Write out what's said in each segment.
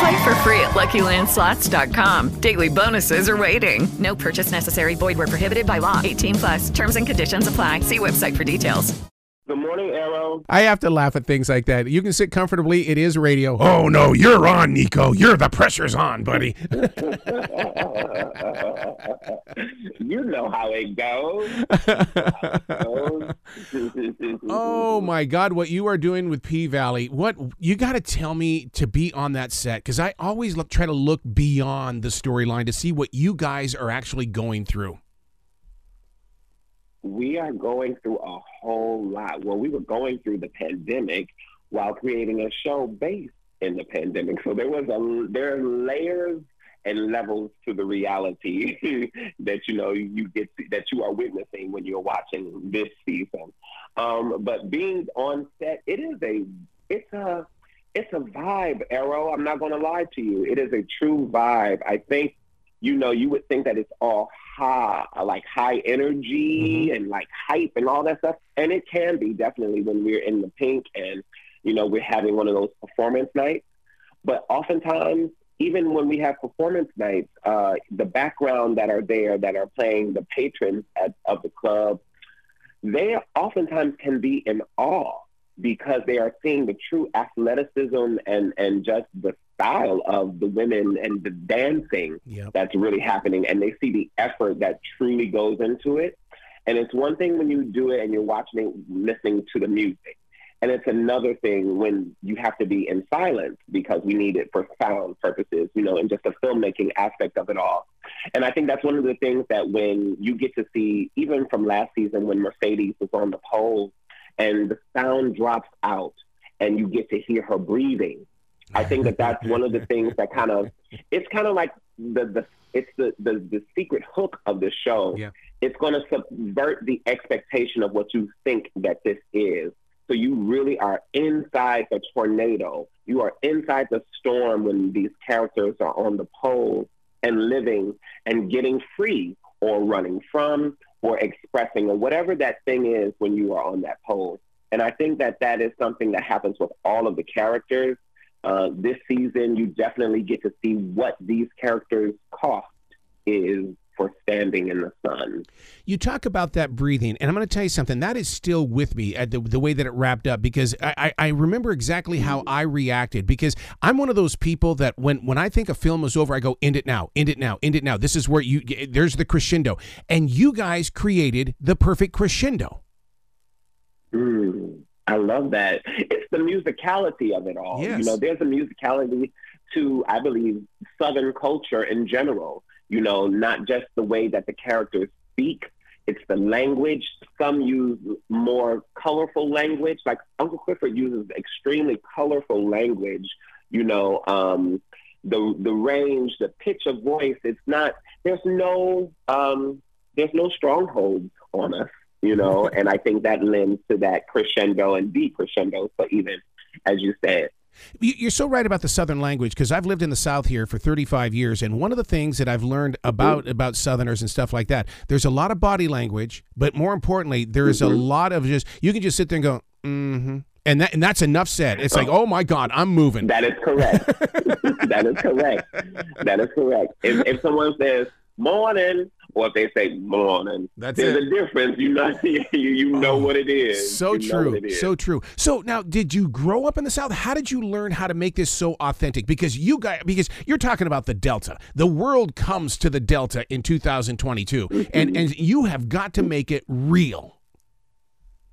Play for free at LuckyLandSlots.com. Daily bonuses are waiting. No purchase necessary. Void where prohibited by law. 18 plus. Terms and conditions apply. See website for details. Good morning, Arrow. I have to laugh at things like that. You can sit comfortably. It is radio. Oh no, you're on, Nicco. You're the pressure's on, buddy. you know how it goes. oh my God, what you are doing with P Valley? What you got to tell me to be on that set because I always look, try to look beyond the storyline to see what you guys are actually going through. We are going through a whole lot. Well, we were going through the pandemic while creating a show based in the pandemic. So there was a there are layers and levels to the reality that you know you get that you are witnessing when you're watching this season. Um, but being on set, it is a it's a it's a vibe, Arrow. I'm not going to lie to you. It is a true vibe. I think you know you would think that it's all high, like high energy mm-hmm. and like hype and all that stuff, and it can be definitely when we're in the Pynk and you know we're having one of those performance nights. But oftentimes even when we have performance nights, uh, the background that are there that are playing the patrons at, of the club, they oftentimes can be in awe because they are seeing the true athleticism and, and just the style of the women and the dancing yep. that's really happening. And they see the effort that truly goes into it. And it's one thing when you do it and you're watching it, listening to the music. And it's another thing when you have to be in silence because we need it for sound purposes, you know, and just the filmmaking aspect of it all. And I think that's one of the things that when you get to see, even from last season when Mercedes was on the pole and the sound drops out and you get to hear her breathing, I think that that's one of the things that kind of, it's kind of like the, the it's the, the, the secret hook of the show. Yeah. It's going to subvert the expectation of what you think that this is. So you really are inside the tornado. You are inside the storm when these characters are on the pole and living and getting free or running from or expressing or whatever that thing is when you are on that pole. And I think that that is something that happens with all of the characters. Uh, this season, you definitely get to see what these characters' cost is for standing in the sun. You talk about that breathing, and I'm going to tell you something that is still with me at the, the way that it wrapped up because I, I remember exactly how I reacted because I'm one of those people that when when I think a film is over, I go end it now, end it now, end it now. This is where you there's the crescendo, and you guys created the perfect crescendo. Mm, I love that. It's the musicality of it all. Yes. You know, there's a musicality to I believe Southern culture in general you know, not just the way that the characters speak, it's the language. Some use more colorful language. Like Uncle Clifford uses extremely colorful language. You know, um, the the range, the pitch of voice. It's not. There's no um, there's no strongholds on us. You know, and I think that lends to that crescendo and decrescendo. So even as you said, you're so right about the Southern language because I've lived in the South here for 35 years, and one of the things that I've learned about about Southerners and stuff like that, there's a lot of body language, but more importantly, there is a Mm-hmm. lot of just you can just sit there and go, mm-hmm. And that and that's enough said. It's like, oh my God, I'm moving. That is correct. that is correct. That is correct. If, if someone says morning, or if they say morning, That's there's it. a difference. You know, you, you know what it is. So You true. is. So true. So now, did you grow up in the South? How did you learn how to make this so authentic? Because you guys, because you're talking about the Delta. The world comes to the Delta in 2022, Mm-hmm. and and you have got to make it real.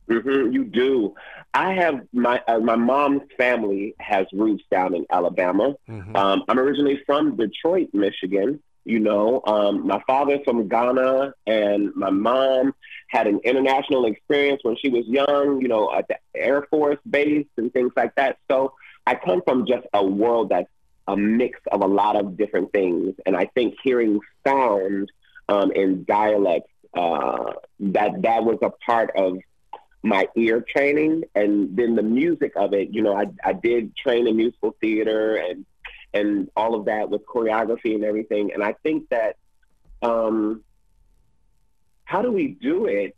hmm you do. I have my uh, my mom's family has roots down in Alabama. Mhm. Um, I'm originally from Detroit, Michigan. You know, um, my father's from Ghana, and my mom had an international experience when she was young. You know, at the Air Force base and things like that. So I come from just a world that's a mix of a lot of different things, and I think hearing sound um, in dialects uh, that that was a part of my ear training and then the music of it you know i, I did train in musical theater and and all of that with choreography and everything and i think that um how do we do it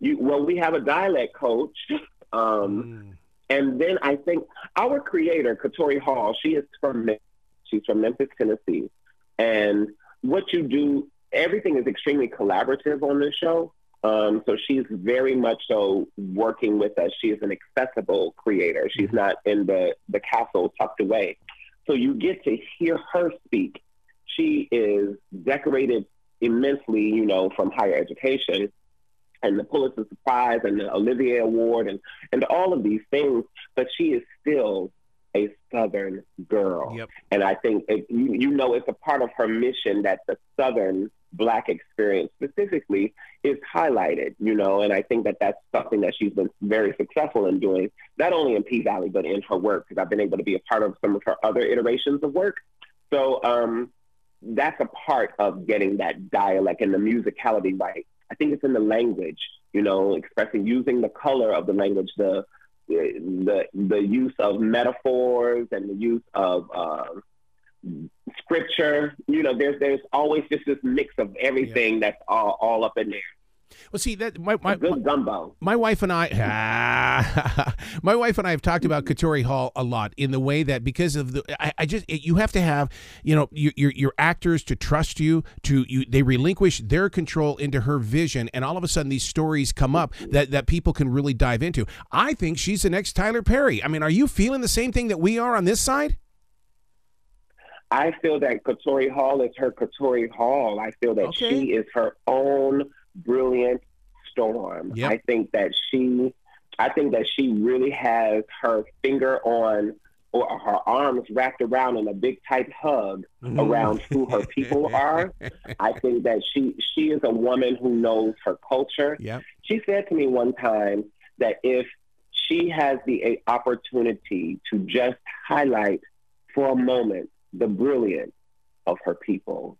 you well we have a dialect coach um and then i think our creator katori hall she is from she's from memphis tennessee and what you do everything is extremely collaborative on this show um, so she's very much so working with us. She is an accessible creator. She's not in the, the castle tucked away. So you get to hear her speak. She is decorated immensely, you know, from higher education and the Pulitzer Prize and the Olivier Award and, and all of these things, but she is still a Southern girl. Yep. And I think it, you, you know it's a part of her mission that the Southern Black experience specifically is highlighted, you know, and I think that that's something that she's been very successful in doing, not only in P Valley, but in her work, because I've been able to be a part of some of her other iterations of work. So um, that's a part of getting that dialect and the musicality right. I think it's in the language, you know, expressing, using the color of the language, the the the use of metaphors and the use of uh, scripture. You know, there's there's always just this mix of everything that's all, all up in there. Well, see that my my, Good gumbo. my wife and I, ah, my wife and I have talked about Katori Hall a lot in the way that because of the, I, I just you have to have, you know, your, your your actors to trust you to you. They relinquish their control into her vision, and all of a sudden these stories come up that that people can really dive into. I think she's the next Tyler Perry. I mean, are you feeling the same thing that we are on this side? I feel that Katori Hall is her Katori Hall. I feel that Okay. she is her own brilliant storm. Yep. I think that she I think that she really has her finger on or her arms wrapped around in a big tight hug Mm-hmm. around who her people are. I think that she she is a woman who knows her culture. Yep. She said to me one time that if she has the opportunity to just highlight for a moment the brilliance of her people,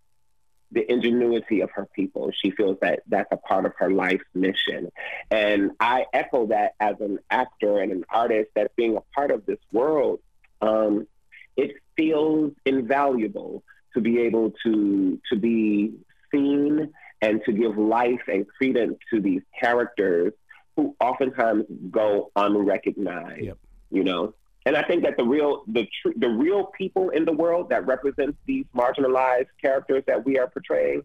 the ingenuity of her people, she feels that that's a part of her life's mission. And I echo that as an actor and an artist that being a part of this world. Um, it feels invaluable to be able to to be seen and to give life and credence to these characters who oftentimes go unrecognized. Yep. You know, and I think that the real the tr- the real people in the world that represent these marginalized characters that we are portraying,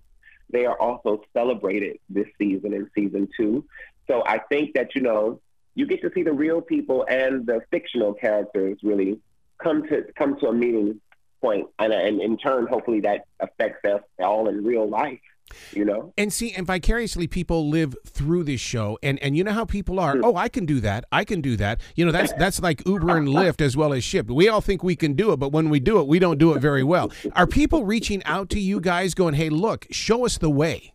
they are also celebrated this season in season two. So I think that you know you get to see the real people and the fictional characters really come to come to a meeting point, and, and in turn, hopefully, that affects us all in real life. You know, And see, and vicariously, people live through this show, and and you know how people are. Hmm. Oh, I can do that. I can do that. You know, that's that's like Uber and Lyft as well as ship We all think we can do it, but when we do it, we don't do it very well. Are people reaching out to you guys, going, "Hey, look, show us the way"?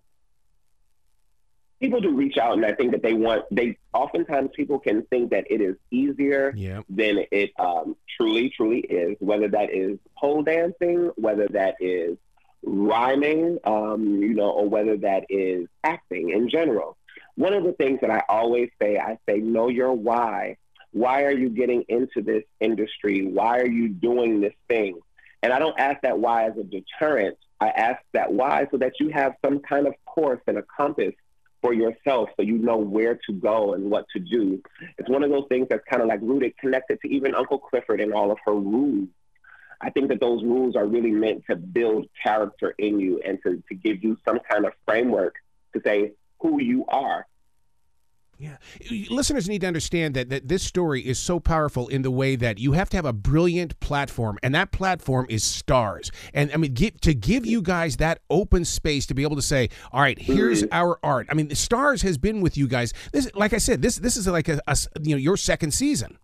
people do reach out, and I think that they want. They oftentimes people can think that it is easier Yeah. than it um, truly, truly is. Whether that is pole dancing, whether that is rhyming, um, you know, or whether that is acting in general. One of the things that I always say, I say, know your why. Why are you getting into this industry? Why are you doing this thing? And I don't ask that why as a deterrent. I ask that why so that you have some kind of course and a compass for yourself so you know where to go and what to do. It's one of those things that's kind of like rooted, connected to even Uncle Clifford and all of her rules. I think that those rules are really meant to build character in you and to, to give you some kind of framework to say who you are. Yeah. Listeners need to understand that, that this story is so powerful in the way that you have to have a brilliant platform, and that platform is Starz. And I mean, get, to give you guys that open space to be able to say, all right, here's Mm-hmm. our art. I mean, Starz has been with you guys. This, like I said, this this is like a, a you know your second season.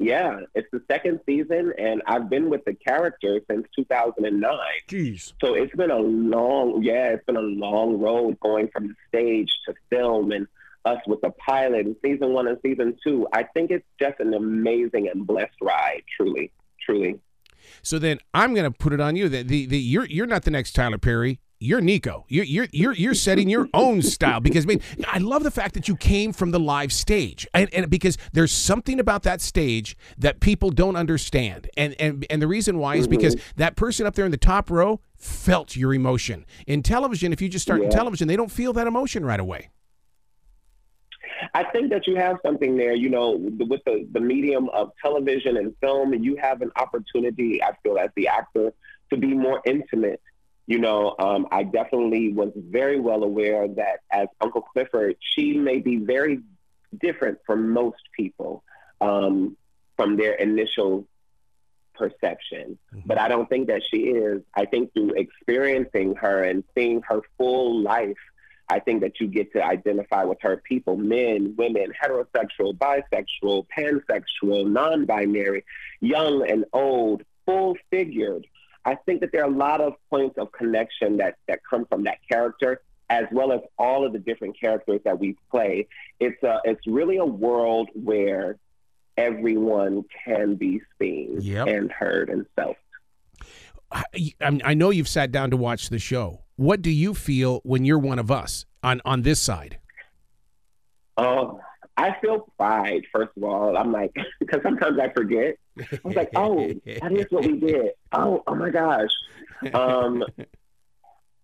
Yeah, it's the second season, and I've been with the character since 2009. Jeez. So it's been a long, yeah, it's been a long road going from the stage to film and us with the pilot and season one and season two. I think it's just an amazing and blessed ride, truly, truly. So then I'm going to put it on you that the, the you're you're not the next Tyler Perry. You're Nicco. You're you're you're you're setting your own style because I mean I love the fact that you came from the live stage and, and because there's something about that stage that people don't understand and and and the reason why is because mm-hmm. that person up there in the top row felt your emotion in television. If you just start in television, they don't feel that emotion right away. I think that you have something there, you know, with the, the medium of television and film, and you have an opportunity, I feel, as the actor, to be more intimate. You know, um, I definitely was very well aware that as Uncle Clifford, she may be very different from most people um, from their initial perception. But I don't think that she is. I think through experiencing her and seeing her full life, I think that you get to identify with her people men, women, heterosexual, bisexual, pansexual, non binary, young and old, full figured. I think that there are a lot of points of connection that, that come from that character, as well as all of the different characters that we play. It's, a, it's really a world where everyone can be seen Yep. and heard and felt. I, I know you've sat down to watch the show. What do you feel when you're one of us on on this side? Oh, I feel pride, first of all. I'm like, because sometimes I forget. I was like, oh, that is what we did. Oh, oh my gosh. Um,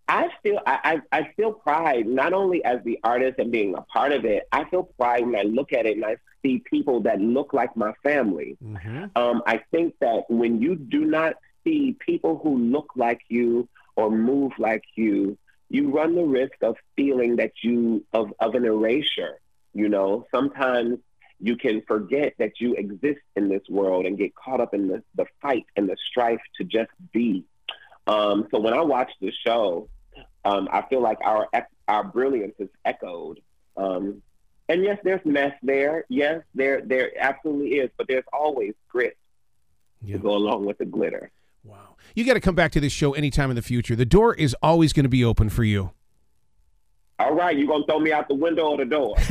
I feel I, I, I feel pride not only as the artist and being a part of it. I feel pride when I look at it and I see people that look like my family. Um, I think that when you do not see people who look like you or move like you, you run the risk of feeling that you of, of an erasure. You know, sometimes you can forget that you exist in this world and get caught up in the, the fight and the strife to just be. Um, so when I watch the show, um, I feel like our our brilliance is echoed. Um, and yes, there's mess there. Yes, there there absolutely is, but there's always grit Yeah. to go along with the glitter. Wow. You got to come back to this show anytime in the future. The door is always going to be open for you. All right, you gonna throw me out the window or the door?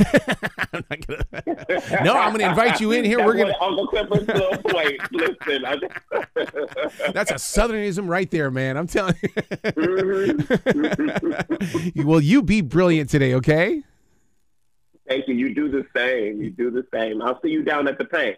I'm gonna- no, I'm going to invite you in here. That's We're gonna Uncle Clifford said. Wait, listen. Just. That's a southernism right there, man. I'm telling you. Mm-hmm. well, you be brilliant today, okay? Thank you. You do the same. You do the same. I'll see you down at the paint.